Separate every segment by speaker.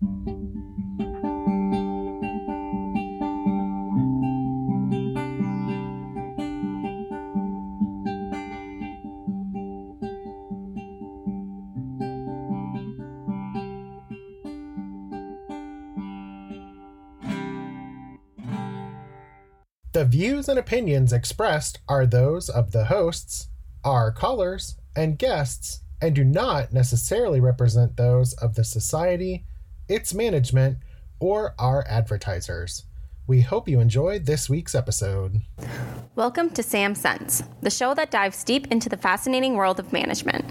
Speaker 1: The views and opinions expressed are those of the hosts, our callers, and guests, and do not necessarily represent those of the Society, its management, or our advertisers. We hope you enjoyed this week's episode.
Speaker 2: Welcome to SAM Cents, the show that dives deep into the fascinating world of management.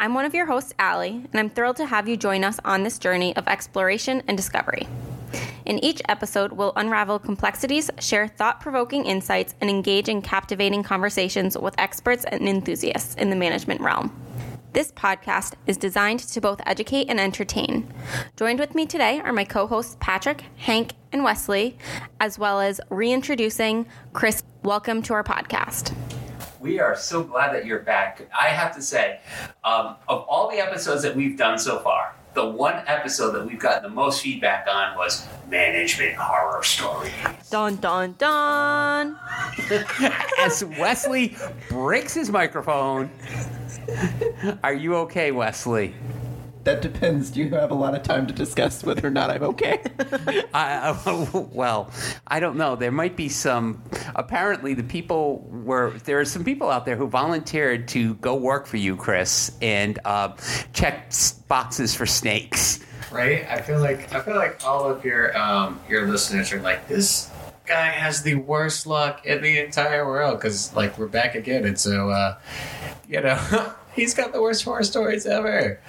Speaker 2: I'm one of your hosts, Allie, and I'm thrilled to have you join us on this journey of exploration and discovery. In each episode, we'll unravel complexities, share thought provoking insights, and engage in captivating conversations with experts and enthusiasts in the management realm. This podcast is designed to both educate and entertain. Joined with me today are my co hosts Patrick, Hank, and Wesley, as well as reintroducing Chris. Welcome to our podcast.
Speaker 3: We are so glad that you're back. I have to say, um, of all the episodes that we've done so far, the one episode that we've gotten the most feedback on was management horror stories.
Speaker 2: Dun dun dun.
Speaker 3: As Wesley breaks his microphone. Are you okay, Wesley?
Speaker 4: That depends. Do you have a lot of time to discuss whether or not I'm okay?
Speaker 3: I, uh, well, I don't know. There might be some. Apparently, the people were there are some people out there who volunteered to go work for you, Chris, and uh, check boxes for snakes.
Speaker 5: right? I feel like I feel like all of your um, your listeners are like this guy has the worst luck in the entire world because like we're back again, and so uh, you know he's got the worst horror stories ever.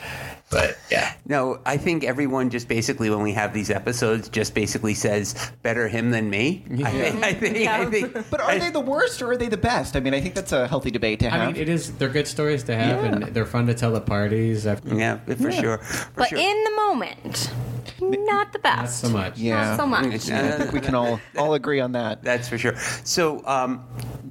Speaker 5: But yeah,
Speaker 3: No, I think everyone just basically when we have these episodes just basically says better him than me. I think. I think. I think
Speaker 4: but are they the worst or are they the best? I mean, I think that's a healthy debate to have.
Speaker 6: I mean, it is. They're good stories to have,
Speaker 4: Yeah.
Speaker 6: and they're fun to tell at parties. After,
Speaker 3: yeah, for sure. For
Speaker 2: But
Speaker 3: sure.
Speaker 2: in the moment, not the best.
Speaker 6: not
Speaker 2: best.
Speaker 6: so much.
Speaker 4: yeah.
Speaker 2: Not so much.
Speaker 4: Yeah, I think we can all all agree on that.
Speaker 3: That's for sure. So, um,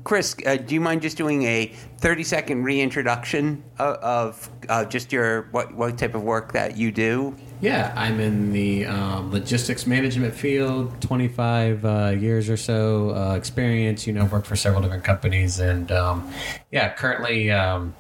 Speaker 3: Chris, uh, do you mind just doing a thirty-second reintroduction of, of uh, just your what what type of work that you do?
Speaker 6: Yeah, I'm in the um, logistics management field. 25 uh, years or so uh, experience. You know, worked for several different companies, and um, yeah, currently um,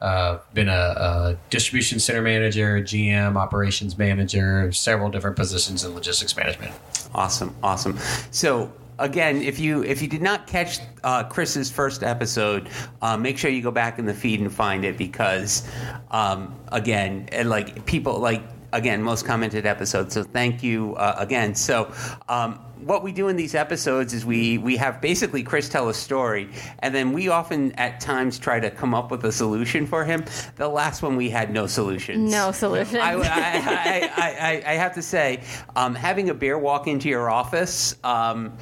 Speaker 6: uh, been a, a distribution center manager, GM, operations manager, several different positions in logistics management.
Speaker 3: Awesome, awesome. So again, if you if you did not catch uh, Chris's first episode, uh, make sure you go back in the feed and find it because um, again, like people like again most commented episodes. So thank you uh, again. So. Um, what we do in these episodes is we we have basically Chris tell a story, and then we often at times try to come up with a solution for him. The last one we had no solutions.
Speaker 2: No solution.
Speaker 3: I, I, I, I, I have to say, um, having a bear walk into your office, um,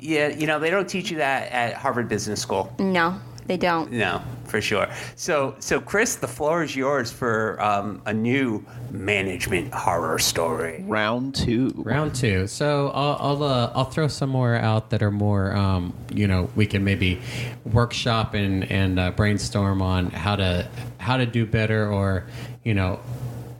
Speaker 3: yeah, you know, they don't teach you that at Harvard Business School.
Speaker 2: no, they don't.
Speaker 3: No, for sure. So, so Chris, the floor is yours for um, a new management horror story.
Speaker 4: Round two.
Speaker 6: Round two. So I'll I'll, uh, I'll throw some more out that are more um, you know we can maybe workshop and and uh, brainstorm on how to how to do better or you know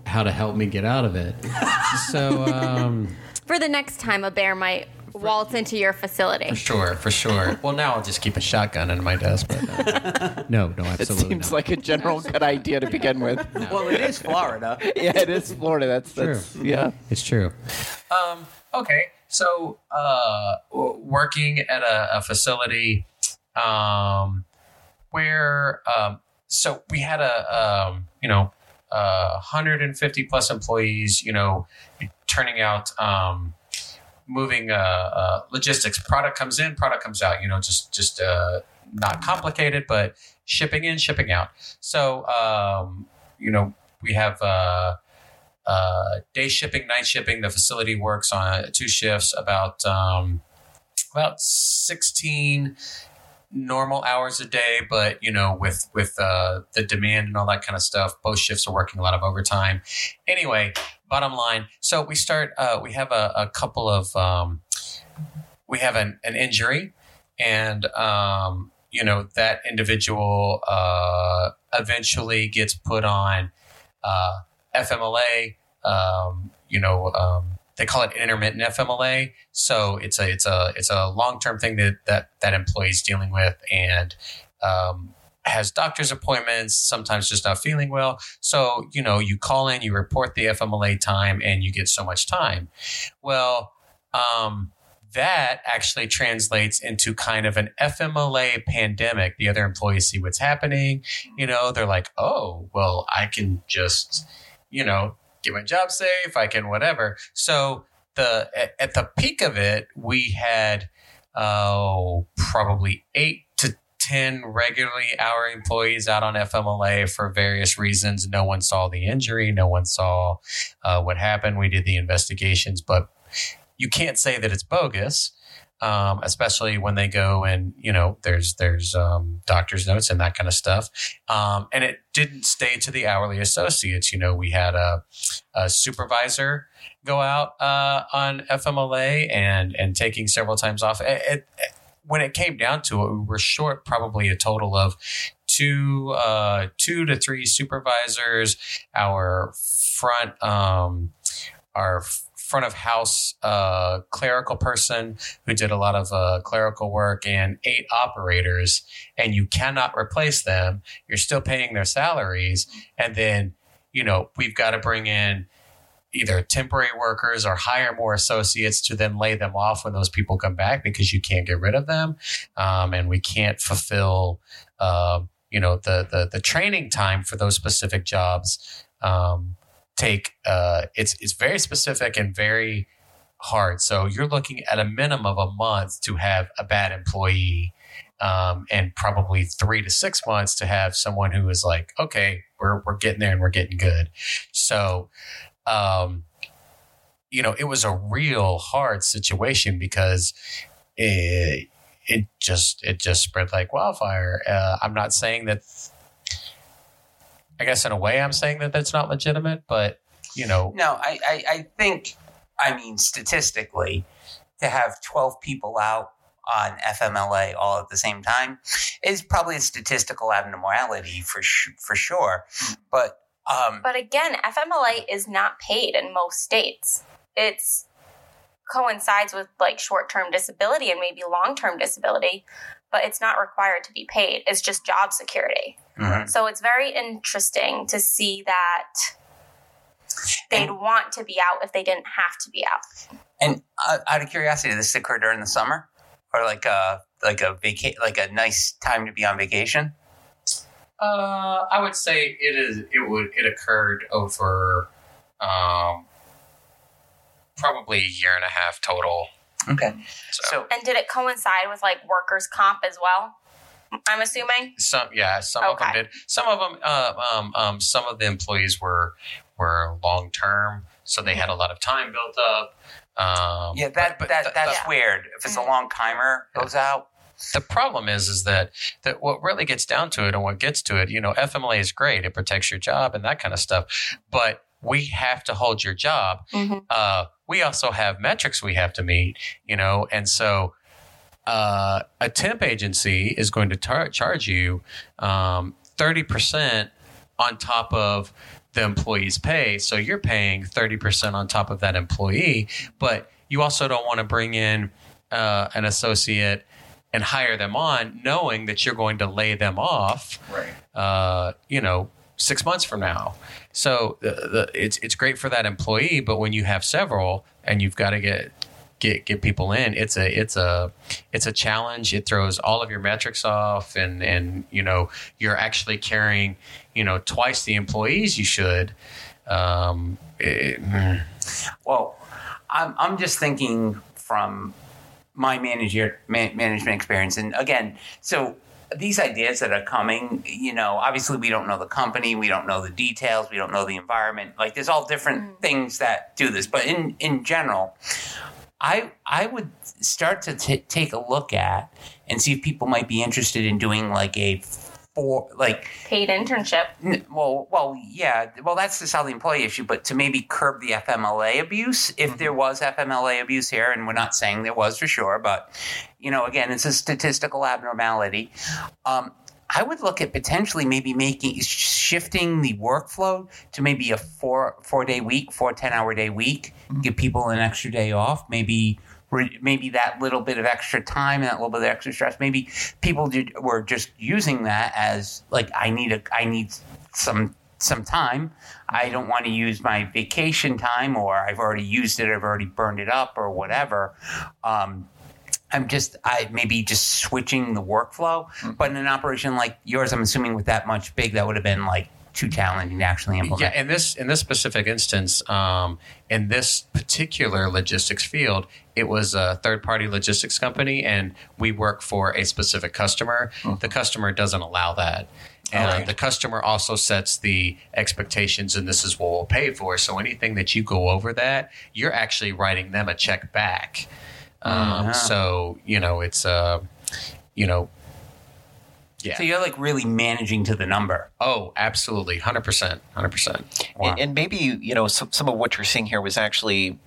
Speaker 6: how to help me get out of it. so um,
Speaker 2: For the next time, a bear might waltz into your facility.
Speaker 6: for sure, for sure. Well, now I'll just keep a shotgun in my desk. But, uh, no, no,
Speaker 4: It
Speaker 6: absolutely.
Speaker 4: seems
Speaker 6: not.
Speaker 4: like a general good idea to begin with.
Speaker 3: Well, it is Florida.
Speaker 4: yeah, it is Florida. That's that's
Speaker 6: True.
Speaker 4: yeah.
Speaker 6: it's true.
Speaker 5: um, okay. So uh, working at a, a facility um, where um, so we had a um, you know uh, 150 plus employees. You know, turning out. Um, moving uh, uh, logistics. Product comes in product comes out you know just just uh, not complicated but shipping in shipping out. So um, you know we have uh, uh, day shipping night shipping. The facility works on two shifts about um, about 16 normal hours a day but you know with with uh, the demand and all that kind of stuff both shifts are working a lot of overtime. Anyway bottom line so we start uh, we have a, a couple of um, we have an, an injury and um, you know that individual uh, eventually gets put on uh, fmla um, you know, um, they call it intermittent FMLA. So it's a it's a it's a long term thing that that that employee's dealing with and um, has doctor's appointments. Sometimes just not feeling well. So you know you call in, you report the FMLA time, and you get so much time. Well. Um, that actually translates into kind of an FMLA pandemic. The other employees see what's happening. You know, they're like, oh, well, I can just, you know, get my job safe. I can whatever. So the at, at the peak of it, we had oh probably eight to ten regularly hour employees out on FMLA for various reasons. No one saw the injury. No one saw uh, what happened. We did the investigations, but you can't say that it's bogus. Um, especially when they go and you know there's there's um, doctor's notes and that kind of stuff. Um, and it didn't stay to the hourly associates. You know we had a, a supervisor go out uh, on fmla and and taking several times off. It, it, when it came down to it we were short probably a total of two uh, two to three supervisors. Our front um, our front of house uh, clerical person who did a lot of uh, clerical work and eight operators, and you cannot replace them. You're still paying their salaries, and then you know we've got to bring in either temporary workers or hire more associates to then lay them off when those people come back because you can't get rid of them, um, and we can't fulfill. Uh, you know the, the the training time for those specific jobs um, take uh, it's it's very specific and very hard. So you're looking at a minimum of a month to have a bad employee, um, and probably three to six months to have someone who is like, okay, we're we're getting there and we're getting good. So, um, you know, it was a real hard situation because it it just it just spread like wildfire. Uh, I'm not saying that I guess in a way I'm saying that that's not legitimate, but you know,
Speaker 3: No, I, I, I think, I mean, statistically, to have 12 people out on FMLA all at the same time is probably a statistical abnormality for sh- for sure. But um,
Speaker 2: But again, FMLA is not paid in most states. It's coincides with like short-term disability and maybe long-term disability, but it's not required to be paid. It's just job security.
Speaker 3: mhm.
Speaker 2: So it's very interesting to see that they'd want to be out if they didn't have to be out.
Speaker 3: and uh, out of curiosity, did this occur during the summer or like a like a vaca- like a nice time to be on vacation?
Speaker 5: Uh, I would say it is. It would. It occurred over, um, probably a year and a half total.
Speaker 3: Okay,
Speaker 5: So,
Speaker 3: so
Speaker 2: And did it coincide with like workers' comp as well? I'm assuming.
Speaker 5: some, yeah, some of them did. Some of them, uh, um, um, some of the employees were were long term, so they had a lot of time built up. Um,
Speaker 3: yeah, that
Speaker 5: but- but
Speaker 3: that
Speaker 5: th-
Speaker 3: that's
Speaker 2: Yeah.
Speaker 3: weird. If it's a long timer goes out,
Speaker 5: the problem is is that that what really gets down to it and what gets to it you know fmla is great it protects your job and that kind of stuff but we have to hold your job
Speaker 2: Mhm.
Speaker 5: uh, we also have metrics we have to meet you know and so uh, a temp agency is going to tar- charge you um, 30% on top of the employee's pay so you're paying 30% on top of that employee but you also don't want to bring in uh, an associate and hire them on knowing that you're going to lay them off
Speaker 4: Right.
Speaker 5: uh, you know six months from now. So the, the, it's it's great for that employee but when you have several and you've got to get get get people in it's a it's a it's a challenge. It throws all of your metrics off and and you know you're actually carrying you know twice the employees you should. Um, it-
Speaker 3: Well, I'm I'm just thinking from my manager man, management experience, and again, so these ideas that are coming, you know, obviously we don't know the company, we don't know the details, we don't know the environment. Like there's all different mm. things that do this, but in in general, I I would start to t- take a look at and see if people might be interested in doing like a for like
Speaker 2: Paid internship.
Speaker 3: N- Well, well, yeah. Well, that's the South employee issue, but to maybe curb the FMLA abuse, if there was FMLA abuse here, and we're not saying there was for sure, but you know, again, it's a statistical abnormality. Um, I would look at potentially maybe making shifting the workflow to maybe a four four day week, four 10 hour day week, give people an extra day off, maybe maybe that little bit of extra time and that little bit of extra stress. Maybe people did, were just using that as like I need a I need some some time. I don't want to use my vacation time, or I've already used it, I've already burned it up, or whatever. Um, I'm just I maybe just switching the workflow. But in an operation like yours, I'm assuming with that much big, that would have been like too challenging to actually implement.
Speaker 5: Yeah, in this in this specific instance, um, in this particular logistics field, it was a third party logistics company, and we work for a specific customer. The customer doesn't allow that. And the customer also sets the expectations, and this is what we'll pay for. So anything that you go over that, you're actually writing them a check back. Um, So you know it's uh, you know, yeah.
Speaker 3: So you're like really managing to the number.
Speaker 5: Oh, absolutely, hundred percent, hundred percent.
Speaker 7: And, and maybe you know some, some of what you're seeing here was actually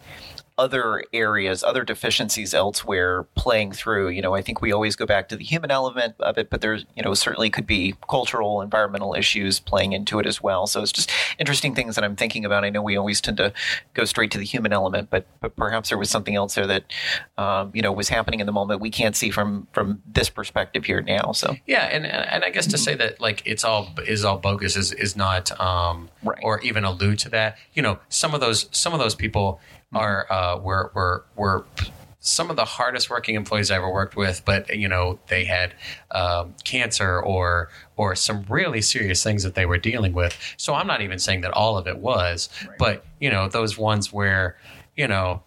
Speaker 7: other areas, other deficiencies elsewhere playing through. You know, I think we always go back to the human element of it, but there's you know certainly could be cultural, environmental issues playing into it as well. So it's just interesting things that I'm thinking about. I know we always tend to go straight to the human element, but but perhaps there was something else there that um, you know was happening in the moment we can't see from from this perspective here now. So
Speaker 5: Yeah, and and I guess to say that like it's all is all bogus is is not um
Speaker 7: Right.
Speaker 5: or even allude to that. You know, some of those some of those people are uh were were were some of the hardest working employees I ever worked with, but you know they had um, cancer or or some really serious things that they were dealing with. So I'm not even saying that all of it was, but you know those ones where you know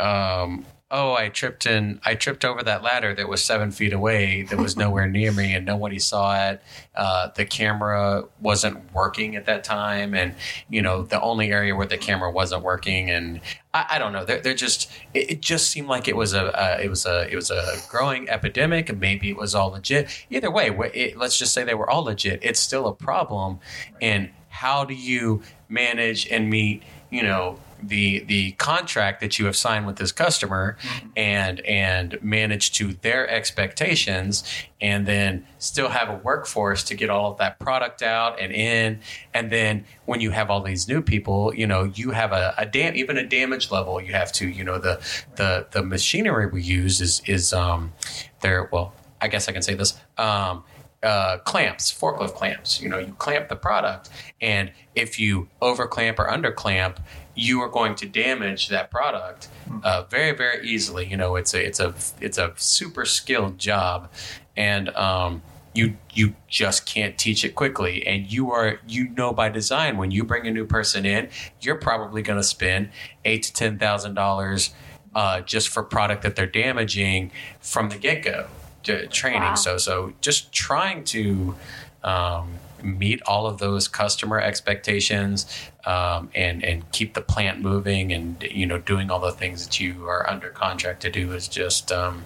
Speaker 5: um, oh, I tripped in, I tripped over that ladder that was seven feet away, that was nowhere near me, and nobody saw it. Uh, the camera wasn't working at that time, and you know, the only area where the camera wasn't working, and I, I don't know, they're, they're just, it, it just seemed like it was a, uh, it was a, it was a growing epidemic, and maybe it was all legit. Either way, it, let's just say they were all legit. It's still a problem, and how do you manage and meet, you know, the the contract that you have signed with this customer and and manage to their expectations and then still have a workforce to get all of that product out and in and then when you have all these new people you know you have a, a dam- even a damage level you have to you know the the the machinery we use is is um there well i guess i can say this um uh, clamps, forklift clamps. You know, you clamp the product, and if you over clamp or under clamp, you are going to damage that product uh, very, very easily. You know, it's a it's a it's a super skilled job, and um, you you just can't teach it quickly. And you are you know by design when you bring a new person in, you're probably going to spend eight to ten thousand dollars uh, just for product that they're damaging from the get go to training.
Speaker 2: Wow.
Speaker 5: So so just trying to um, meet all of those customer expectations um, and and keep the plant moving and you know doing all the things that you are under contract to do is just um,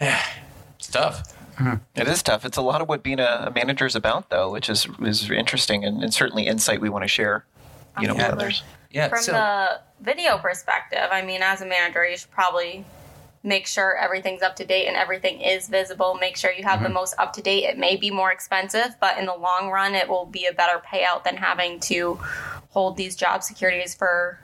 Speaker 5: it's tough.
Speaker 7: It is tough. It's a lot of what being a, a manager is about, though, which is is interesting and, and certainly insight we want to share, you know, with others.
Speaker 3: Yeah.
Speaker 2: From
Speaker 3: so
Speaker 2: the video perspective, I mean, as a manager, you should probably make sure everything's up to date and everything is visible. Make sure you have the most up to date. It may be more expensive, but in the long run, it will be a better payout than having to hold these job securities for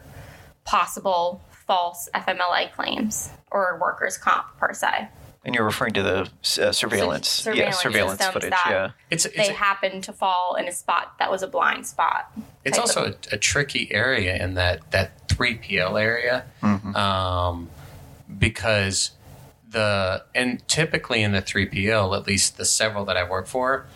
Speaker 2: possible false FMLA claims or workers' comp per se.
Speaker 7: And you're referring to the uh, surveillance, yeah,
Speaker 2: surveillance
Speaker 7: surveillance footage,
Speaker 2: that-
Speaker 7: yeah.
Speaker 5: It's it's
Speaker 2: They
Speaker 5: a,
Speaker 2: happen to fall in a spot that was a blind spot.
Speaker 5: it's also
Speaker 2: of-
Speaker 5: a, a tricky area in that that three PL area, um, because the and typically in the three PL, at least the several that I work for,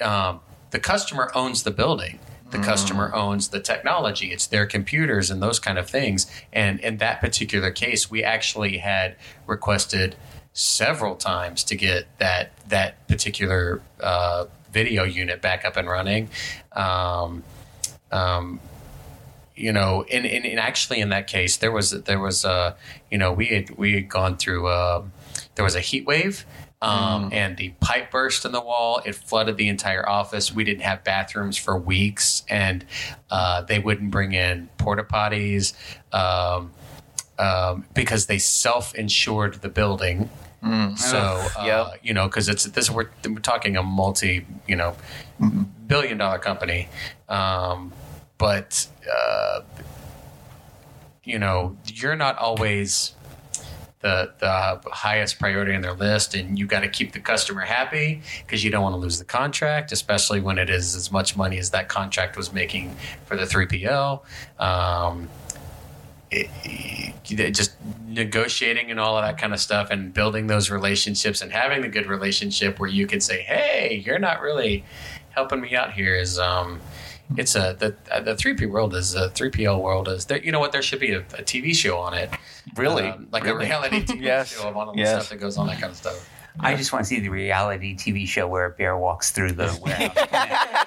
Speaker 5: um, the customer owns the building. The customer owns the technology. It's their computers and those kind of things. And in that particular case, we actually had requested several times to get that that particular uh, video unit back up and running. Um, um, you know, and, and, and actually in that case, there was there was uh, you know we had we had gone through uh, there was a heat wave. Um, And the pipe burst in the wall. It flooded the entire office. We didn't have bathrooms for weeks, and uh, they wouldn't bring in porta potties um, um, because they self-insured the building. So uh,
Speaker 7: Yep.
Speaker 5: you know, because it's this we're, we're talking a multi you know billion dollar company, um, but uh, you know you're not always the the highest priority on their list, and you got to keep the customer happy because you don't want to lose the contract, especially when it is as much money as that contract was making for the three PL. Um, it, it- just negotiating and all of that kind of stuff and building those relationships and having the good relationship where you can say hey you're not really helping me out here is um it's a the the 3p world is a 3pl world is there you know what there should be a, a tv show on it
Speaker 7: Really?
Speaker 5: Um, like a reality tv
Speaker 7: Yes.
Speaker 5: show of all the
Speaker 7: Yes.
Speaker 5: stuff that goes on that kind of stuff
Speaker 3: I just want to see the reality TV show where a bear walks through the warehouse.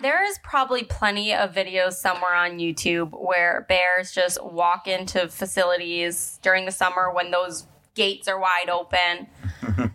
Speaker 2: There is probably plenty of videos somewhere on YouTube where bears just walk into facilities during the summer when those gates are wide open.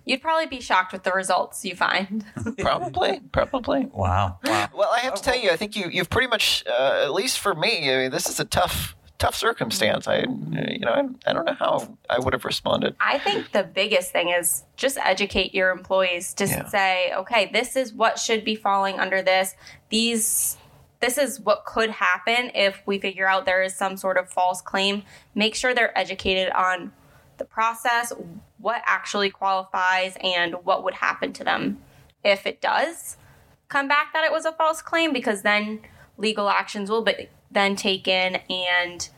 Speaker 2: You'd probably be shocked with the results you find.
Speaker 7: Probably, probably.
Speaker 3: wow. Wow.
Speaker 7: Well, I have to tell you, I think you you've pretty much, uh, at least for me, I mean, this is a tough tough circumstance. I you know I, I don't know how I would have responded.
Speaker 2: I think the biggest thing is just educate your employees to
Speaker 7: Yeah.
Speaker 2: say, okay, this is what should be falling under this. These this is what could happen if we figure out there is some sort of false claim. Make sure they're educated on the process, what actually qualifies and what would happen to them if it does come back that it was a false claim because then legal actions will be then taken and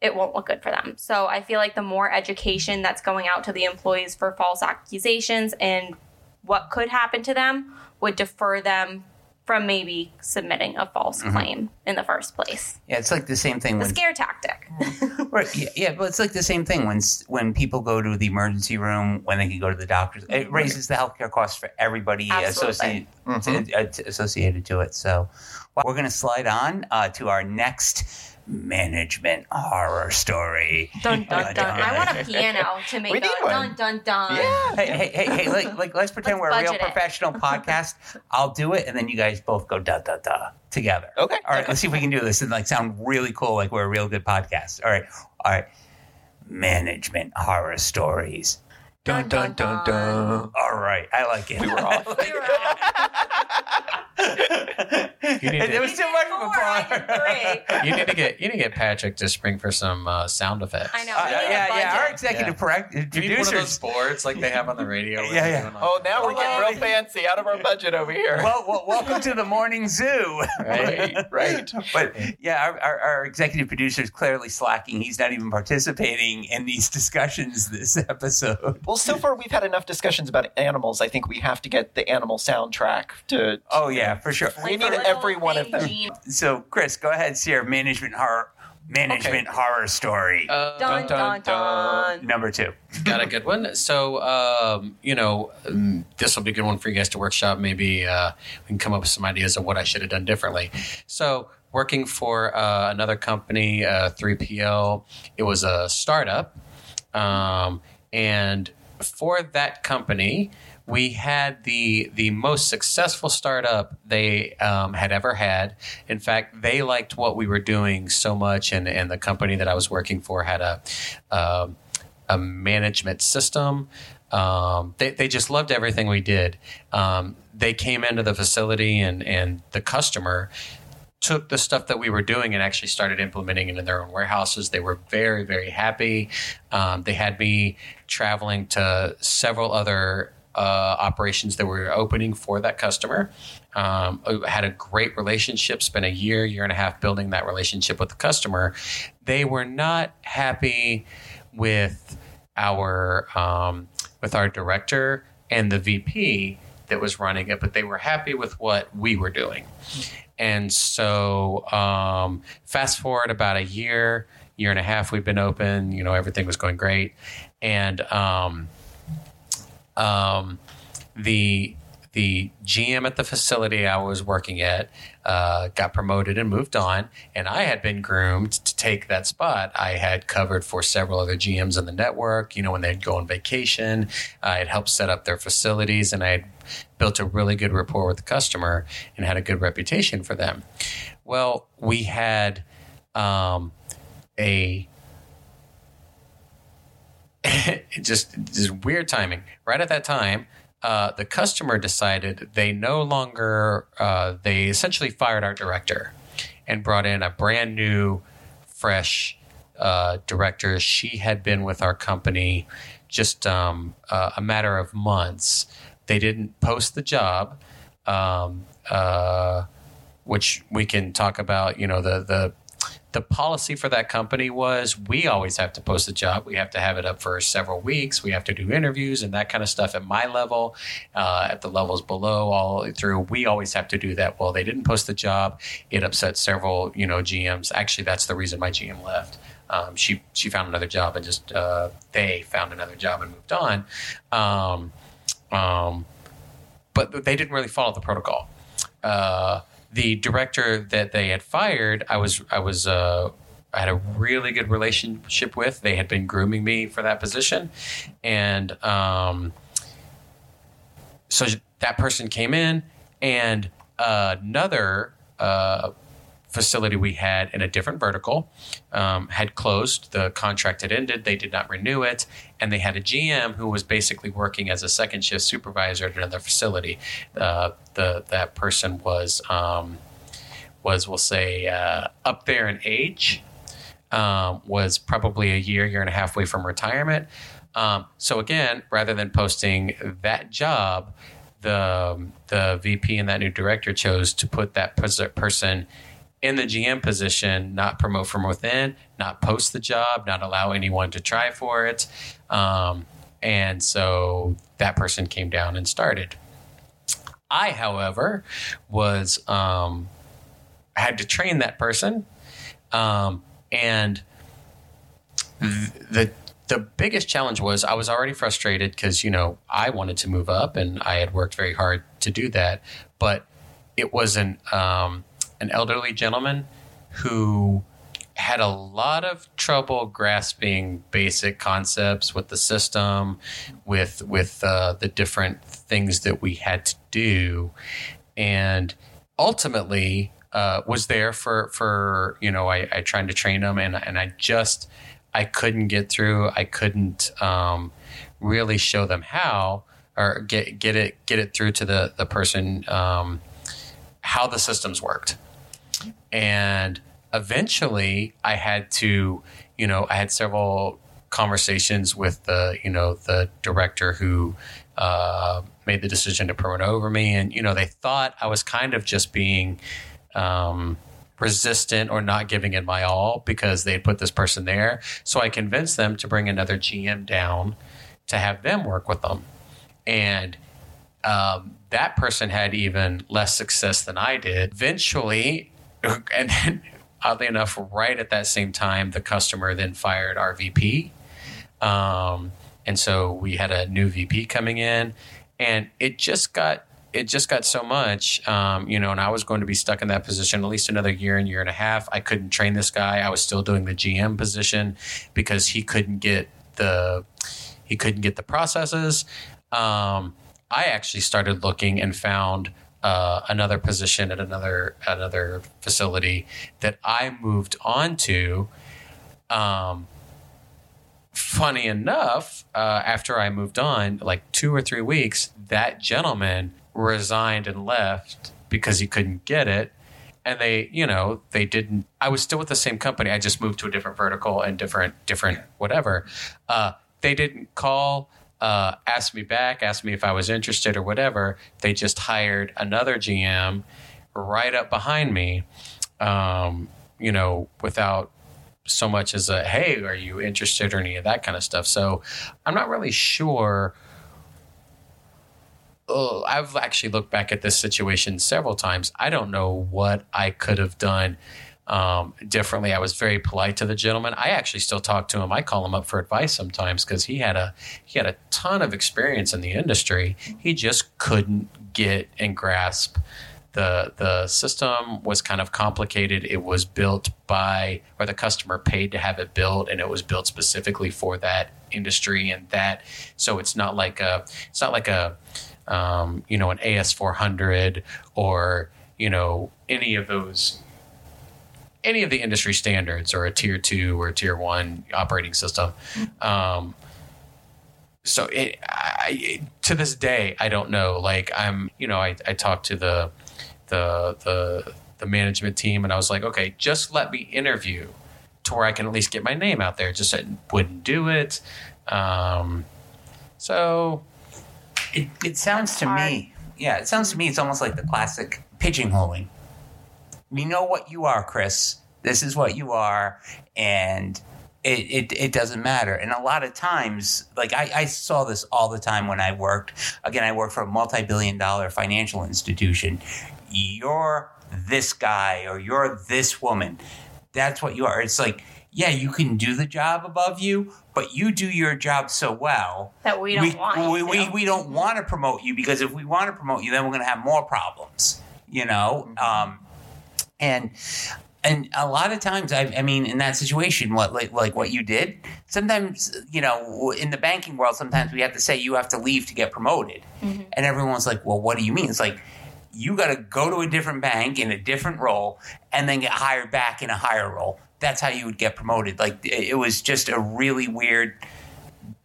Speaker 2: it won't look good for them. So I feel like the more education that's going out to the employees for false accusations and what could happen to them would defer them from maybe submitting a false claim in the first place.
Speaker 3: Yeah, it's like the same thing
Speaker 2: The
Speaker 3: when
Speaker 2: scare tactic.
Speaker 3: Right. Yeah, yeah, but it's like the same thing when when people go to the emergency room when they can go to the doctors. It raises the healthcare costs for everybody
Speaker 2: Absolutely.
Speaker 3: associated to, uh, associated to it. So well, we're going to slide on uh, to our next management horror story.
Speaker 2: Dun dun dun. I want a piano to make
Speaker 7: We
Speaker 2: a dun dun dun.
Speaker 7: Yeah.
Speaker 3: Hey, hey, hey, hey! Like, like, let's pretend
Speaker 2: Let's
Speaker 3: we're a real
Speaker 2: it.
Speaker 3: professional podcast. I'll do it, and then you guys both go da da da together.
Speaker 7: Okay.
Speaker 3: All right. Let's see if we can do this and like sound really cool, like we're a real good podcast. All right. All right. Management horror stories.
Speaker 7: Dun dun dun dun.
Speaker 3: All right, I like it.
Speaker 7: We were off.
Speaker 2: We were off.
Speaker 5: You need
Speaker 3: it was too much of a
Speaker 2: Four, I
Speaker 3: bar.
Speaker 2: three.
Speaker 5: you need to get you need to get patrick to spring for some uh, sound effects
Speaker 2: I know.
Speaker 3: Uh,
Speaker 2: We
Speaker 3: yeah, yeah. Our executive
Speaker 5: Yeah.
Speaker 3: correct
Speaker 5: you need one of those
Speaker 3: producers.
Speaker 5: boards like they have on the radio where
Speaker 3: Yeah, yeah.
Speaker 5: doing, like-
Speaker 7: Oh, now we're getting real fancy out of our budget over here.
Speaker 3: Well, well, welcome to the morning zoo.
Speaker 7: right, right.
Speaker 3: But yeah, our, our, our executive producer is clearly slacking. He's not even participating in these discussions this episode.
Speaker 7: Well, so far we've had enough discussions about animals. I think we have to get the animal soundtrack to.
Speaker 3: Oh yeah, for sure.
Speaker 7: We need
Speaker 2: the
Speaker 7: every one of
Speaker 2: thing
Speaker 7: them.
Speaker 2: Gene-
Speaker 3: So, Chris, go ahead. Share management horror management horror story
Speaker 5: Uh,
Speaker 2: Dun dun dun.
Speaker 3: number two.
Speaker 5: got a good one. So, um, you know, um, this will be a good one for you guys to workshop. Maybe uh, we can come up with some ideas of what I should have done differently. So, working for uh, another company, uh, 3PL, it was a startup. Um, and for that company, we had the the most successful startup they um, had ever had. In fact, they liked what we were doing so much, and, and the company that I was working for had a um, a management system. Um, they, they just loved everything we did. Um, they came into the facility, and and the customer took the stuff that we were doing and actually started implementing it in their own warehouses. They were very, very happy. Um, they had me traveling to several other uh, operations that we were opening for that customer. Um, had a great relationship, spent a year, year and a half building that relationship with the customer. They were not happy with our um, with our director and the VP that was running it, but they were happy with what we were doing. And so, um, fast forward about a year, year and a half, we've been open. You know, everything was going great, and um, um, the the GM at the facility I was working at uh, got promoted and moved on, and I had been groomed to take that spot. I had covered for several other GMs in the network. You know, when they'd go on vacation, I had helped set up their facilities, and I had built a really good rapport with the customer and had a good reputation for them. Well, we had um, a it just this weird timing. Right at that time, uh, the customer decided they no longer uh, they essentially fired our director and brought in a brand new, fresh uh, director. She had been with our company just um, uh, a matter of months. They didn't post the job, um, uh, which we can talk about. You know the the the policy for that company was we always have to post the job. We have to have it up for several weeks. We have to do interviews and that kind of stuff at my level, uh, at the levels below, all through. We always have to do that. Well, they didn't post the job. It upset several, you know, GMs. Actually, that's the reason my GM left. Um, she she found another job and just uh, they found another job and moved on. Um, um, but they didn't really follow the protocol. Uh, the director that they had fired, I was I was uh, I had a really good relationship with. They had been grooming me for that position, and um, so that person came in, and another uh, facility we had in a different vertical um, had closed. The contract had ended. They did not renew it. And they had a GM who was basically working as a second shift supervisor at another facility. Uh, the That person was, um, was we'll say, uh, up there in age, um, was probably a year, year and a half away from retirement. Um, so again, rather than posting that job, the the VP and that new director chose to put that person in the GM position, not promote from within, not post the job, not allow anyone to try for it. Um, and so that person came down and started. I, however, was um, had to train that person, um, and th- the the biggest challenge was I was already frustrated because you know I wanted to move up and I had worked very hard to do that, but it wasn't. Um, an elderly gentleman who had a lot of trouble grasping basic concepts with the system, with with uh, the different things that we had to do, and ultimately uh, was there for for you know I, I tried to train him and and I just I couldn't get through. I couldn't um, really show them how or get get it get it through to the the person um, how the systems worked and eventually I had to, you know, I had several conversations with the, you know, the director who uh, made the decision to promote over me. And, you know, they thought I was kind of just being um, resistant or not giving it my all because they had put this person there. So I convinced them to bring another GM down to have them work with them. And um, that person had even less success than I did. Eventually, and then oddly enough, right at that same time, the customer then fired our VP. Um, and so we had a new VP coming in, and it just got it just got so much, um, you know. And I was going to be stuck in that position at least another year and year and a half. I couldn't train this guy. I was still doing the GM position because he couldn't get the he couldn't get the processes. Um, I actually started looking and found uh, another position at another another facility that I moved on to. Um, funny enough, uh, after I moved on, like two or three weeks, that gentleman resigned and left because he couldn't get it. And they, you know, they didn't. I was still with the same company. I just moved to a different vertical and different, different whatever. Uh, they didn't call uh, asked me back, asked me if I was interested or whatever. They just hired another GM right up behind me, um, you know, without so much as a hey, are you interested or any of that kind of stuff. So I'm not really sure. Oh, I've actually looked back at this situation several times. I don't know what I could have done um, differently. I was very polite to the gentleman. I actually still talk to him. I call him up for advice sometimes because he had a he had a ton of experience in the industry. He just couldn't get and grasp the the system was kind of complicated. It was built by or the customer paid to have it built, and it was built specifically for that industry and that. So it's not like a it's not like a um, you know an AS four hundred or you know any of those any of the industry standards or a tier two or tier one operating system. Um, so it, I, to this day, I don't know. Like I'm, you know, I, I talked to the, the, the, the management team and I was like, okay, just let me interview to where I can at least get my name out there. Just I wouldn't do it. Um, so
Speaker 3: It, it sounds to
Speaker 2: hard.
Speaker 3: me, yeah, it sounds to me it's almost like the classic pigeonholing. We know what you are, Chris. This is what you are, and it, it, it doesn't matter. And a lot of times, like I, I saw this all the time when I worked. Again, I worked for a multi billion dollar financial institution. You're this guy or you're this woman. That's what you are. It's like, yeah, you can do the job above you, but you do your job so well
Speaker 2: That we don't want
Speaker 3: we,
Speaker 2: to.
Speaker 3: we, we don't want to promote you because if we want to promote you, then we're going to have more problems, you know? Um, and and a lot of times, I, I mean, in that situation, what like, like what you did, sometimes, you know, in the banking world, sometimes we have to say you have to leave to get promoted. And everyone's like, well, what do you mean? It's like, you got to go to a different bank in a different role and then get hired back in a higher role. That's how you would get promoted. Like, it was just a really weird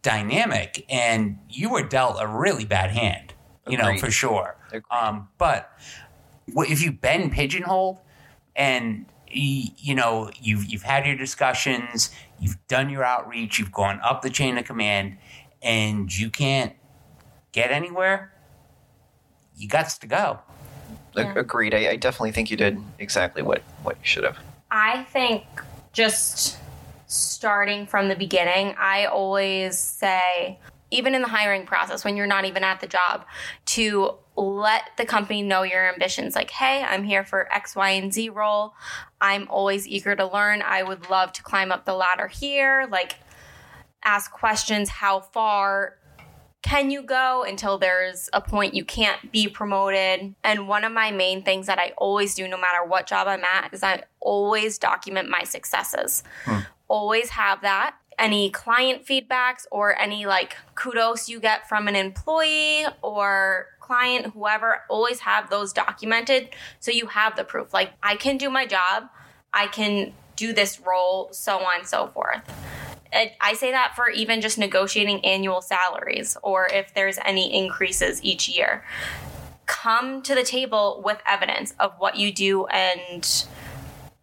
Speaker 3: dynamic, and you were dealt a really bad hand, you know, for sure. Um, but if you've been pigeonholed and you know you've you've had your discussions, you've done your outreach, you've gone up the chain of command, and you can't get anywhere, you got to go.
Speaker 7: Ag- Agreed. I, I definitely think you did exactly what, what you should have.
Speaker 2: I think just starting from the beginning, I always say, even in the hiring process, when you're not even at the job, to let the company know your ambitions. Like, hey, I'm here for X, Y, and Z role. I'm always eager to learn. I would love to climb up the ladder here. Like, ask questions how far can you go until there's a point you can't be promoted? And one of my main things that I always do, no matter what job I'm at, is I always document my successes. Hmm. Always have that. Any client feedbacks or any like kudos you get from an employee or client, whoever, always have those documented so you have the proof. Like, I can do my job, I can do this role, so on and so forth. I say that for even just negotiating annual salaries or if there's any increases each year. Come to the table with evidence of what you do and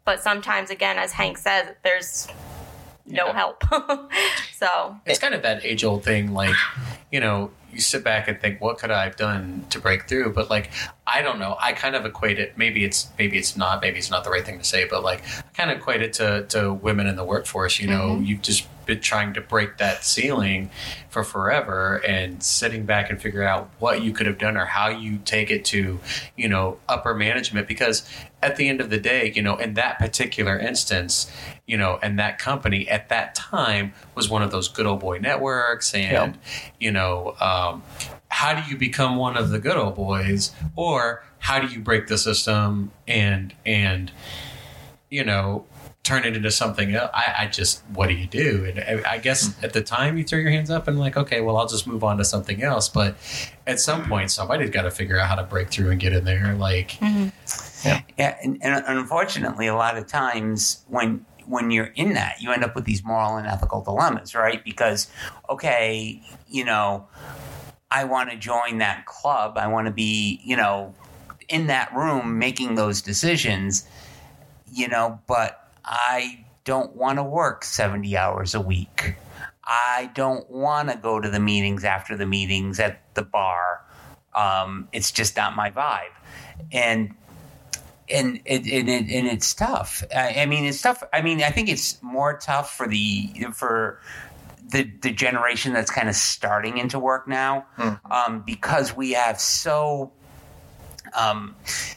Speaker 2: but sometimes again as Hank says there's no
Speaker 5: Yeah.
Speaker 2: help. so,
Speaker 5: it's kind of that age old thing like you know you sit back and think what could i have done to break through? But like i don't know. I kind of equate it maybe it's maybe it's not maybe it's not the right thing to say but like i kind of equate it to, to women in the workforce you know? Mm-hmm. You've just been trying to break that ceiling for forever and sitting back and figure out what you could have done or how you take it to you know upper management. Because at the end of the day you know in that particular instance you know and that company at that time was one of those good old boy networks and you know um, how do you become one of the good old boys or how do you break the system and and you know turn it into something else i, I just what do you do? And I, I guess hmm. at the time you throw your hands up and like okay well i'll just move on to something else. But at some hmm. point somebody's got to figure out how to break through and get in there like hmm.
Speaker 3: Yeah, and, and unfortunately, a lot of times when when you're in that, you end up with these moral and ethical dilemmas, right? Because okay, you know, I want to join that club. I want to be, you know, in that room making those decisions, you know, but I don't want to work 70 hours a week. I don't want to go to the meetings after the meetings at the bar. Um, it's just not my vibe. And and it, and, it, and it's tough. I, I mean, it's tough. I mean, I think it's more tough for the for the the generation that's kind of starting into work now, um, because we have so um,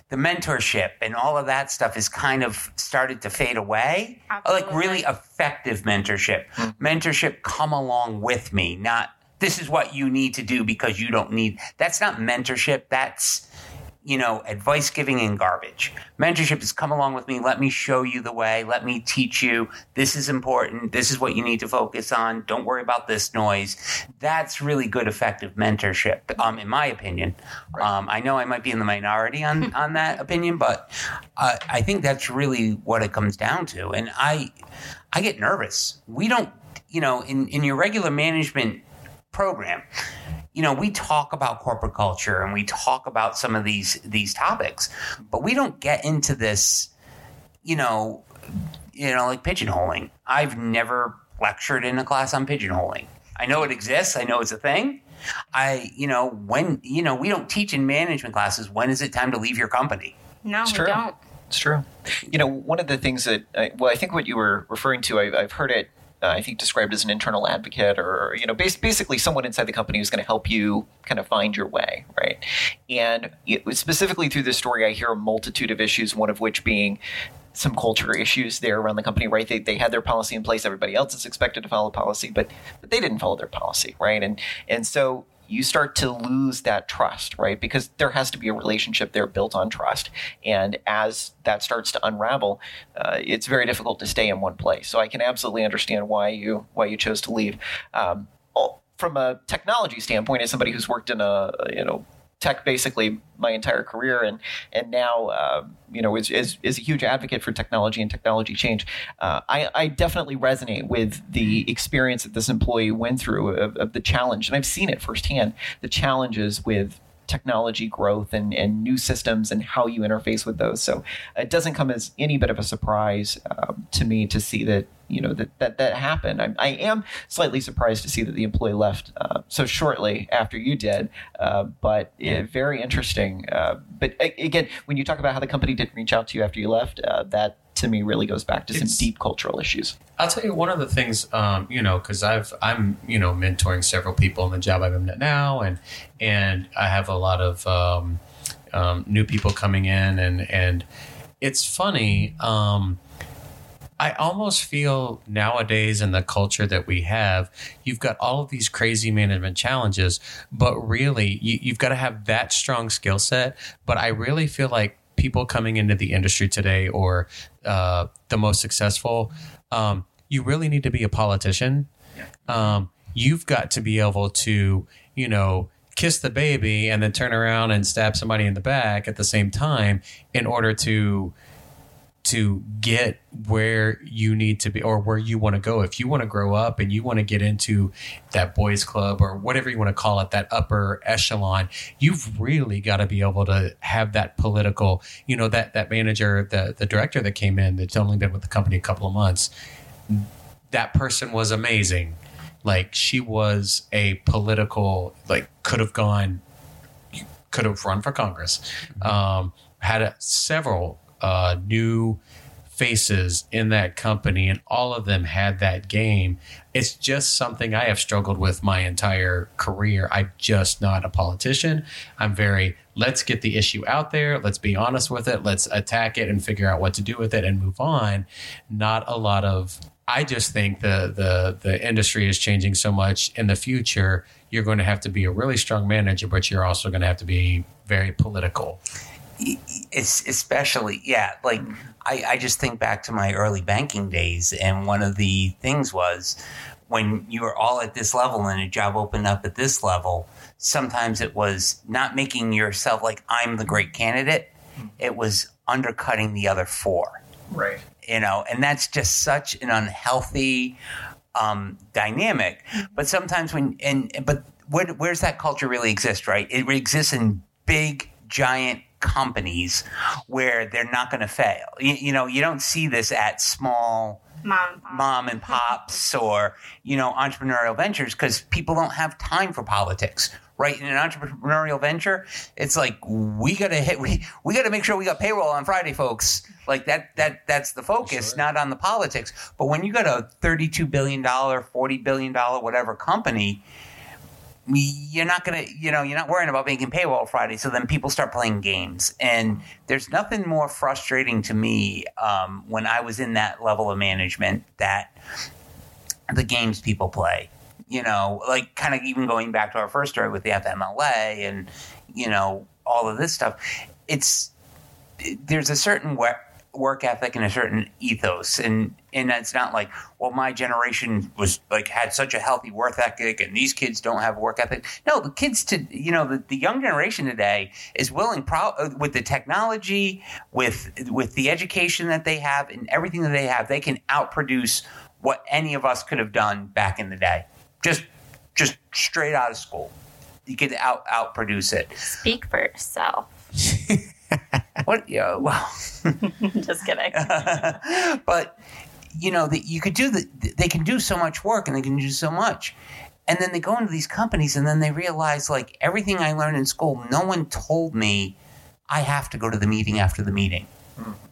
Speaker 3: the mentorship and all of that stuff is kind of started to fade away. Like really effective mentorship. Mentorship, come along with me, not this is what you need to do because you don't need. That's not mentorship. That's you know, advice giving and garbage. Mentorship is come along with me. Let me show you the way. Let me teach you. This is important. This is what you need to focus on. Don't worry about this noise. That's really good, effective mentorship, um, in my opinion. Um, I know I might be in the minority on, on that opinion, but uh, I think that's really what it comes down to. And I, I get nervous. We don't, you know, in, in your regular management program. You know, we talk about corporate culture and we talk about some of these these topics, but we don't get into this, you know, you know, like pigeonholing. I've never lectured in a class on pigeonholing. I know it exists. I know it's a thing. I, you know, when, you know, we don't teach in management classes. When is it time to leave your company?
Speaker 2: No,
Speaker 7: It's
Speaker 2: we
Speaker 7: true.
Speaker 2: don't.
Speaker 7: It's true. You know, one of the things that, I, well, I think what you were referring to, I, I've heard it, uh, I think, described as an internal advocate or, you know, bas- basically someone inside the company who's going to help you kind of find your way, right? And specifically through this story, I hear a multitude of issues, one of which being some culture issues there around the company, right? They, they had their policy in place. Everybody else is expected to follow policy, but, but they didn't follow their policy, right? And, and so you start to lose that trust, right? Because there has to be a relationship there built on trust. And as that starts to unravel, uh, it's very difficult to stay in one place. So I can absolutely understand why you why you chose to leave. Um, oh, from a technology standpoint, as somebody who's worked in a you know tech basically my entire career and and now uh, you know is, is is a huge advocate for technology and technology change. Uh, I, I definitely resonate with the experience that this employee went through of, of the challenge, and I've seen it firsthand. The challenges with technology growth and, and new systems and how you interface with those. So it doesn't come as any bit of a surprise um, to me to see that you know that that, that happened. I, I am slightly surprised to see that the employee left uh, so shortly after you did, uh, but uh, very interesting. Uh, but again, when you talk about how the company didn't reach out to you after you left, uh, that to me really goes back to some
Speaker 5: It's-
Speaker 7: deep cultural issues.
Speaker 5: I'll tell you one of the things, um, you know, because I've I'm you know mentoring several people in the job I'm in now, and and I have a lot of um, um, new people coming in, and and it's funny. Um, I almost feel nowadays in the culture that we have, you've got all of these crazy management challenges, but really you, you've got to have that strong skill set. But I really feel like people coming into the industry today or uh, the most successful, um, you really need to be a politician. Um, you've got to be able to, you know, kiss the baby and then turn around and stab somebody in the back at the same time in order to to get where you need to be or where you want to go. If you want to grow up and you want to get into that boys club or whatever you want to call it, that upper echelon, you've really got to be able to have that political, you know, that that manager, the the director that came in that's only been with the company a couple of months, that person was amazing. Like she was a political, like could have gone, could have run for Congress. Um, had a, several uh, new faces in that company, and all of them had that game. It's just something I have struggled with my entire career. I'm just not a politician. I'm very let's get the issue out there. Let's be honest with it. Let's attack it and figure out what to do with it and move on. Not a lot of. I just think the the the industry is changing so much. In the future, you're going to have to be a really strong manager, but you're also going to have to be very political.
Speaker 3: It's especially yeah like I, I just think back to my early banking days and one of the things was when you were all at this level and a job opened up at this level sometimes it was not making yourself like i'm the great candidate it was undercutting the other four
Speaker 7: Right.
Speaker 3: you know, and that's just such an unhealthy um, dynamic. But sometimes when and but where, where's that culture really exist? Right, it exists in big giant companies where they're not going to fail. You, you know, you don't see this at small
Speaker 2: Mom.
Speaker 3: mom and pops or you know entrepreneurial ventures because people don't have time for politics right in an entrepreneurial venture it's like we gotta hit we, we gotta make sure we got payroll on friday folks like that that that's the focus not on the politics but when you got a 32 billion dollar 40 billion dollar whatever company you're not gonna you know you're not worrying about making paywall friday so then people start playing games. And there's nothing more frustrating to me um, when i was in that level of management that the games people play you know like kind of even going back to our first story with the fmla and you know all of this stuff. It's there's a certain work work ethic and a certain ethos and and it's not like well my generation was like had such a healthy work ethic and these kids don't have work ethic no the kids to you know the, the young generation today is willing pro- with the technology with with the education that they have and everything that they have they can outproduce what any of us could have done back in the day just just straight out of school. You could out out produce it.
Speaker 2: Speak for yourself.
Speaker 3: What? Yeah. Well.
Speaker 2: Just kidding.
Speaker 3: but you know that you could do the they can do so much work and they can do so much and then they go into these companies and then they realize like everything i learned in school no one told me i have to go to the meeting after the meeting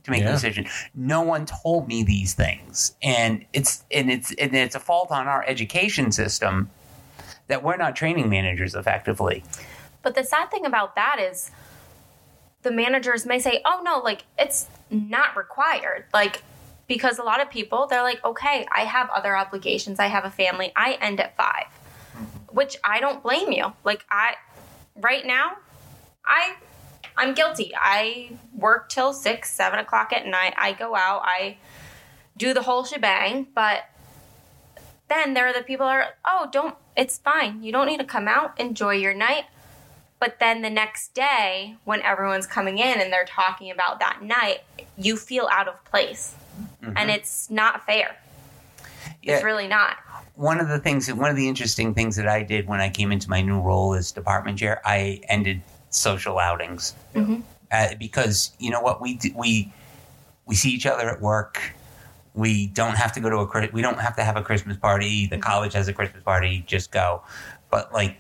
Speaker 3: to make a decision no one told me these things and it's and it's and it's a fault on our education system that we're not training managers effectively
Speaker 2: But the sad thing about that is the managers may say, oh no, like it's not required. Like, because a lot of people, they're like, okay, I have other obligations. I have a family. I end at 5 which I don't blame you. Like, I, right now, I, I'm guilty. I work till six, seven o'clock at night. I go out. I do the whole shebang. But then there are the people are, oh, don't, it's fine. You don't need to come out, enjoy your night. But then the next day, when everyone's coming in and they're talking about that night, you feel out of place. And mm-hmm. it's not fair.
Speaker 3: Yeah.
Speaker 2: It's really not.
Speaker 3: one of the things one of the interesting things that I did when I came into my new role as department chair, I ended social outings mm-hmm. uh, because you know what we d- we we see each other at work. We don't have to go to a we don't have to have a Christmas party. The mm-hmm. college has a Christmas party. Just go, but like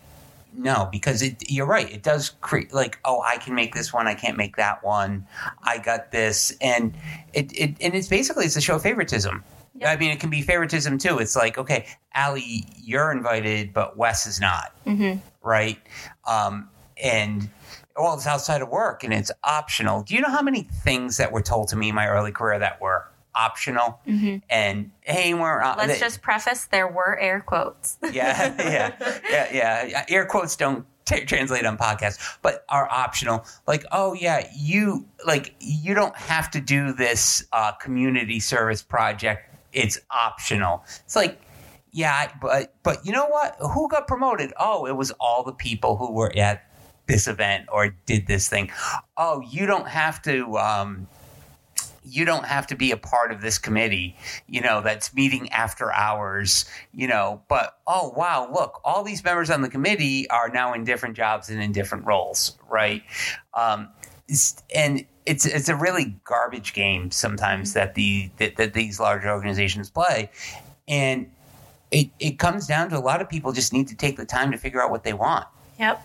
Speaker 3: no, because it, you're right. It does create like, oh, I can make this one. I can't make that one. I got this, and it, it and it's basically it's a show of favoritism.
Speaker 2: Yep.
Speaker 3: I mean, it can be favoritism too. It's like, okay, Allie, you're invited, but Wes is not,
Speaker 2: Mm-hmm.
Speaker 3: right? Um, and well, it's outside of work and it's optional. Do you know how many things that were told to me in my early career that were optional? And hey, we're uh,
Speaker 2: Let's
Speaker 3: they-
Speaker 2: just preface there were air quotes.
Speaker 3: yeah, yeah, yeah, yeah. Air quotes don't t- translate on podcasts, but are optional. Like, oh yeah, you like you don't have to do this uh, community service project. It's optional. It's like, yeah, but but you know what? Who got promoted? Oh, it was all the people who were at this event or did this thing. Oh, you don't have to. Um, you don't have to be a part of this committee, you know, that's meeting after hours, you know, but oh wow, look, all these members on the committee are now in different jobs and in different roles, right? Um, and it's it's a really garbage game sometimes that the that, that these large organizations play, and it it comes down to a lot of people just need to take the time to figure out what they want
Speaker 2: Yep.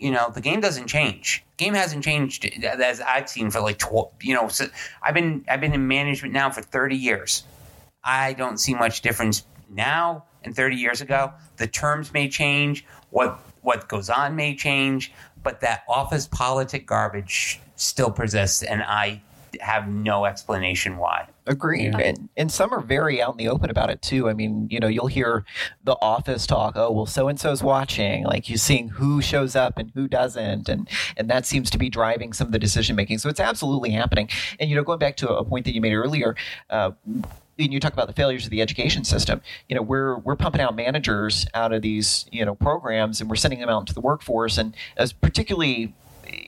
Speaker 3: You know the game doesn't change. Game hasn't changed as i've seen for like 12 you know so i've been i've been in management now for 30 years. I don't see much difference now and 30 years ago. The terms may change. What what goes on may change. But that office politic garbage still persists and i have no explanation why
Speaker 7: Agreed. And, and some are very out in the open about it too. I mean, you know, you'll hear the office talk, oh, well, so and so's watching. Like you're seeing who shows up and who doesn't. And, and that seems to be driving some of the decision making. So it's absolutely happening. And, you know, going back to a point that you made earlier, uh, and you talk about the failures of the education system. You know, we're we're pumping out managers out of these you know programs, and we're sending them out into the workforce. And as particularly,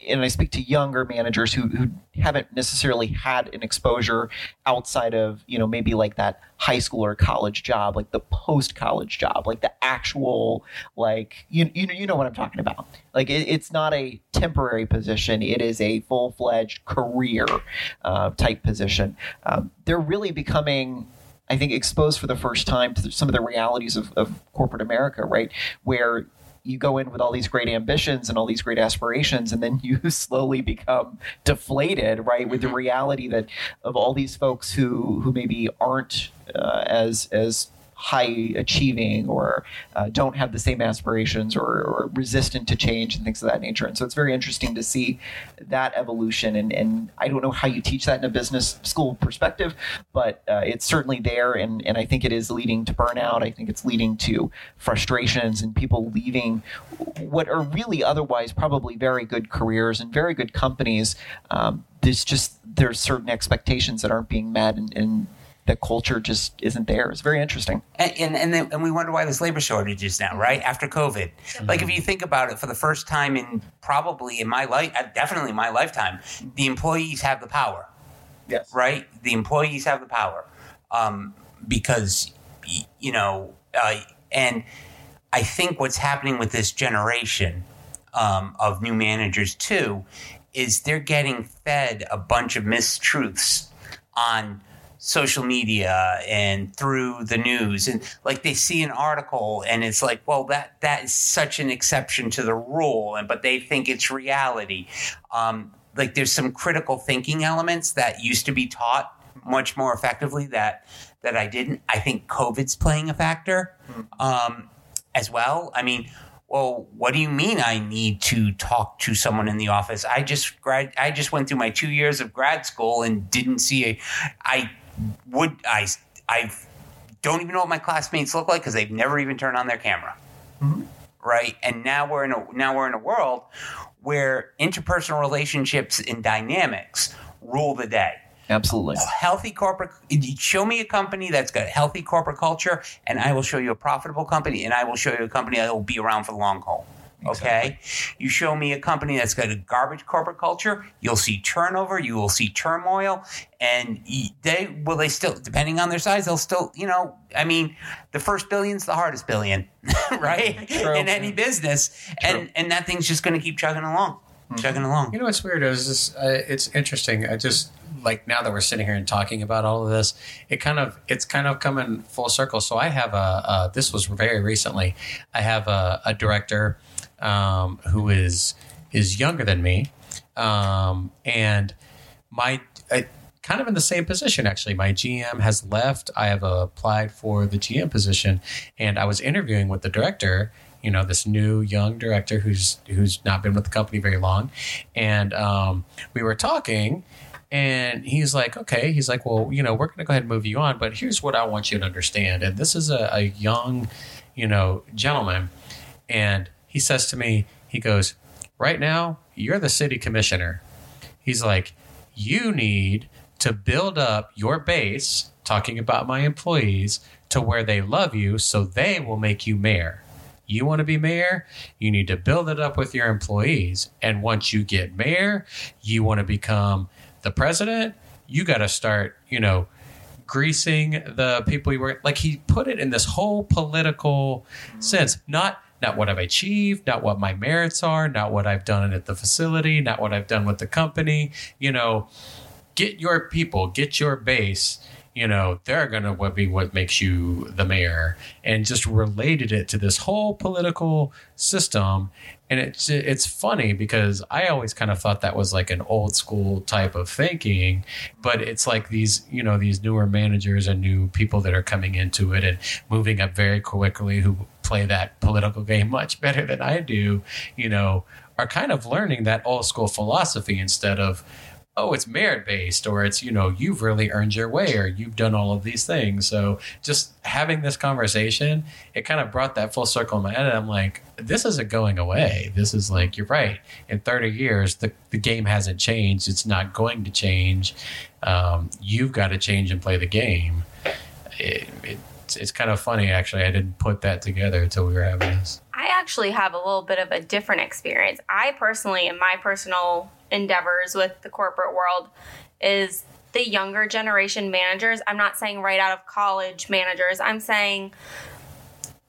Speaker 7: and I speak to younger managers who who haven't necessarily had an exposure outside of you know maybe like that high school or college job, like the post college job, like the actual like you you know you know what I'm talking about. Like it, it's not a temporary position; it is a full fledged career uh, type position. Um, they're really becoming. I think exposed for the first time to some of the realities of, of corporate America, right? Where you go in with all these great ambitions and all these great aspirations, and then you slowly become deflated, right, with the reality that of all these folks who who maybe aren't uh, as as high achieving or uh, don't have the same aspirations or, or resistant to change and things of that nature. And so it's very interesting to see that evolution. And, and I don't know how you teach that in a business school perspective, but uh, it's certainly there. And, and I think it is leading to burnout. I think it's leading to frustrations and people leaving what are really otherwise probably very good careers and very good companies. Um, there's just there's certain expectations that aren't being met and, and the culture just isn't there. It's very interesting.
Speaker 3: and and and, then, and we wonder why there's labor shortages now, right? After COVID, like if you think about it, for the first time in probably in my life, uh, definitely my lifetime, the employees have the power,
Speaker 7: Yes.
Speaker 3: right? The employees have the power um, because you know, uh, and I think what's happening with this generation um, of new managers too is they're getting fed a bunch of mistruths on social media and through the news. And like they see an article and it's like well that that is such an exception to the rule and but they think it's reality. Um, like there's some critical thinking elements that used to be taught much more effectively that that I didn't. I think COVID's playing a factor um, as well. I mean well, what do you mean I need to talk to someone in the office? I just grad I just went through my 2 years of grad school and didn't see a I would I I don't even know what my classmates look like cuz they've never even turned on their camera. Mm-hmm. Right? And now we're in a now we're in a world where interpersonal relationships and dynamics rule the day
Speaker 7: Absolutely.
Speaker 3: healthy corporate show me a company that's got a healthy corporate culture and i will show you a profitable company and i will show you a company that will be around for the long haul okay you show me a company that's got a garbage corporate culture you'll see turnover you will see turmoil and they will they still depending on their size they'll still you know i mean the first billion's the hardest billion right
Speaker 7: True.
Speaker 3: in any business and and that thing's just going to keep chugging along chugging along
Speaker 5: You know what's weird is this, uh, it's interesting. I just like now that we're sitting here and talking about all of this, it kind of it's kind of coming full circle. So I have a uh, this was very recently. I have a, a director um, who is is younger than me, um, and my I, kind of in the same position actually. My GM has left. I have applied for the GM position, and I was interviewing with the director. You know, this new young director who's who's not been with the company very long, and um, we were talking. And he's like, okay. He's like, well, you know, we're going to go ahead and move you on, but here's what I want you to understand. And this is a, a young, you know, gentleman. And he says to me, he goes, right now, you're the city commissioner. He's like, you need to build up your base, talking about my employees, to where they love you so they will make you mayor. You want to be mayor, you need to build it up with your employees. And once you get mayor, you want to become the president, you got to start, you know, greasing the people you work like he put it in this whole political sense not not what i've achieved not what my merits are not what i've done at the facility not what i've done with the company. You know get your people get your base. You know they're gonna be what makes you the mayor. And just related it to this whole political system and it's it's funny because i always kind of thought that was like an old school type of thinking but it's like these you know these newer managers and new people that are coming into it and moving up very quickly who play that political game much better than i do you know are kind of learning that old school philosophy instead of oh, it's merit based, or it's, you know, you've really earned your way, or you've done all of these things. So just having this conversation, it kind of brought that full circle in my head. And I'm like, this isn't going away. This is like, you're right. In 30 years, the, the game hasn't changed. It's not going to change. Um, you've got to change and play the game. It, it's, it's kind of funny, actually. I didn't put that together until we were having this.
Speaker 2: Actually have a little bit of a different experience. I personally, in my personal endeavors with the corporate world, is the younger generation managers. I'm not saying right out of college managers. I'm saying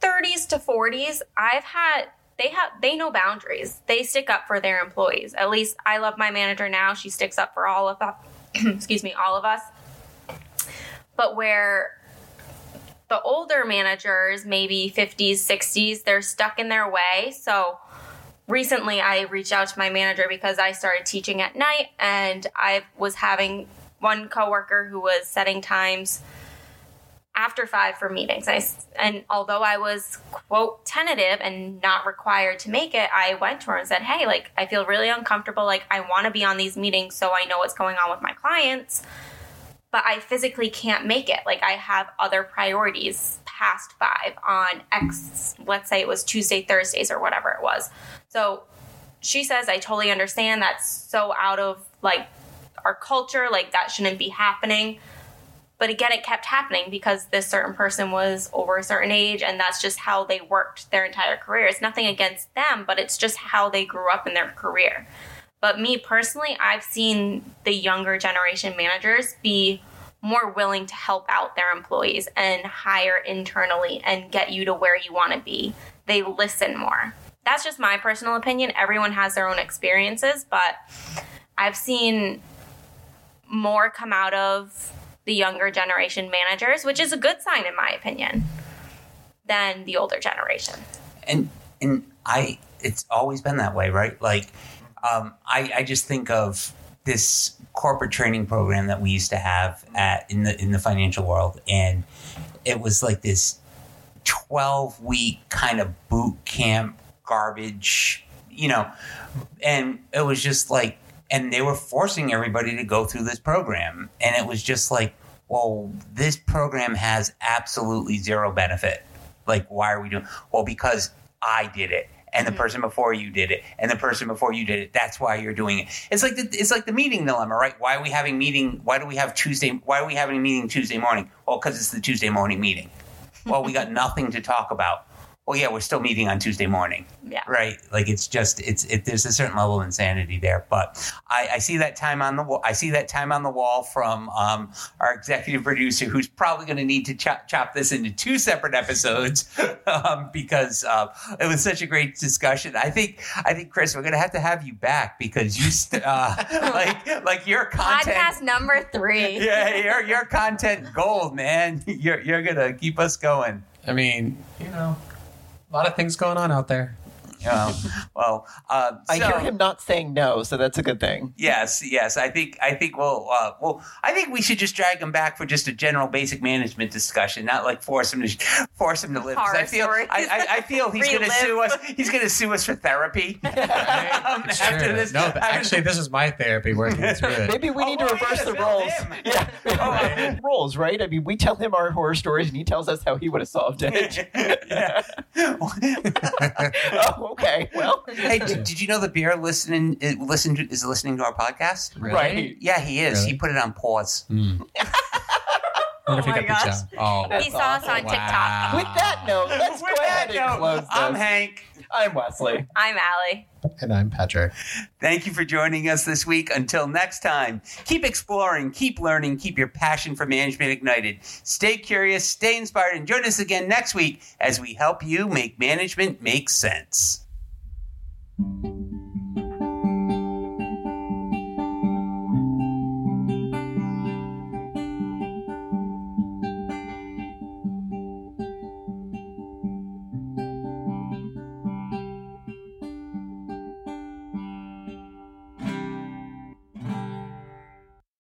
Speaker 2: 30s to 40s. I've had they have they know boundaries. They stick up for their employees. At least I love my manager now. She sticks up for all of us. excuse me, all of us. But where the older managers, maybe 50s, 60s, they're stuck in their way. So recently I reached out to my manager because I started teaching at night and I was having one coworker who was setting times after five for meetings. I, and although I was, quote, tentative and not required to make it, I went to her and said, Hey, like, I feel really uncomfortable. Like, I want to be on these meetings so I know what's going on with my clients but I physically can't make it. Like I have other priorities past five on X, let's say it was Tuesday, Thursdays, or whatever it was. So she says, I totally understand that's so out of like our culture, like that shouldn't be happening. But again, it kept happening because this certain person was over a certain age, and that's just how they worked their entire career. It's nothing against them, but it's just how they grew up in their career. But me personally, I've seen the younger generation managers be more willing to help out their employees and hire internally and get you to where you want to be they listen more. That's just my personal opinion. Everyone has their own experiences, but I've seen more come out of the younger generation managers, which is a good sign in my opinion, than the older generation.
Speaker 3: and and I it's always been that way, right? Like um, I I just think of this corporate training program that we used to have at in the in the financial world, and it was like this twelve week kind of boot camp garbage, you know, and it was just like and they were forcing everybody to go through this program and it was just like well this program has absolutely zero benefit. Like why are we doing well because i did it and the mm-hmm. person before you did it and the person before you did it. That's why you're doing it. It's like the, it's like the meeting dilemma right? Why are we having meeting why do we have tuesday why are we having a meeting tuesday morning? Well because it's the tuesday morning meeting. Well we got nothing to talk about well yeah we're still meeting on tuesday morning.
Speaker 2: Yeah.
Speaker 3: right? Like it's just it's it, there's a certain level of insanity there. But I, I see that time on the wall i see that time on the wall from um, our executive producer who's probably going to need to chop, chop this into two separate episodes um, because uh, it was such a great discussion. I think i think chris we're going to have to have you back because you st- uh, like like your content
Speaker 2: Podcast number three.
Speaker 3: yeah your, your content gold man. You're, you're going to keep us going.
Speaker 5: I mean, you know, a lot of things going on out there.
Speaker 3: Um, well uh,
Speaker 7: I
Speaker 3: so-
Speaker 7: hear him not saying no, so that's a good thing.
Speaker 3: Yes, yes. I think I think we'll uh, well I think we should just drag him back for just a general basic management discussion, not like force him to force him to live. 'Cause I feel. I, I, I feel he's going to sue us. He's going to sue us for therapy um, after
Speaker 5: Sure.
Speaker 3: this.
Speaker 5: no,
Speaker 3: after-
Speaker 5: actually, this is my therapy working through it.
Speaker 7: Maybe we
Speaker 3: Oh,
Speaker 7: need to
Speaker 3: well,
Speaker 7: reverse the roles.
Speaker 3: him.
Speaker 7: Yeah,
Speaker 3: Oh,
Speaker 7: roles, right? I mean, we tell him our horror stories, and he tells us how he would have solved it.
Speaker 3: yeah.
Speaker 7: oh, okay. Well,
Speaker 3: hey, did, did you know the beer listening eh, is, listen to, is listening to our podcast?
Speaker 5: Really?
Speaker 7: right.
Speaker 3: Yeah, he is.
Speaker 5: Really?
Speaker 3: He put it on pause. Hmm.
Speaker 5: wonder if
Speaker 2: Oh
Speaker 5: he
Speaker 2: my
Speaker 5: got
Speaker 2: gosh.
Speaker 5: Oh,
Speaker 2: He saw us on TikTok.
Speaker 5: Wow.
Speaker 7: With that note, let's
Speaker 3: With
Speaker 7: go ahead
Speaker 3: that
Speaker 7: and
Speaker 3: note,
Speaker 7: close this.
Speaker 3: I'm Hank.
Speaker 7: I'm Wesley.
Speaker 2: I'm Allie.
Speaker 1: And I'm Patrick.
Speaker 3: Thank you for joining us this week. Until next time, keep exploring, keep learning, keep your passion for management ignited. Stay curious, stay inspired, and join us again next week as we help you make management make sense thank you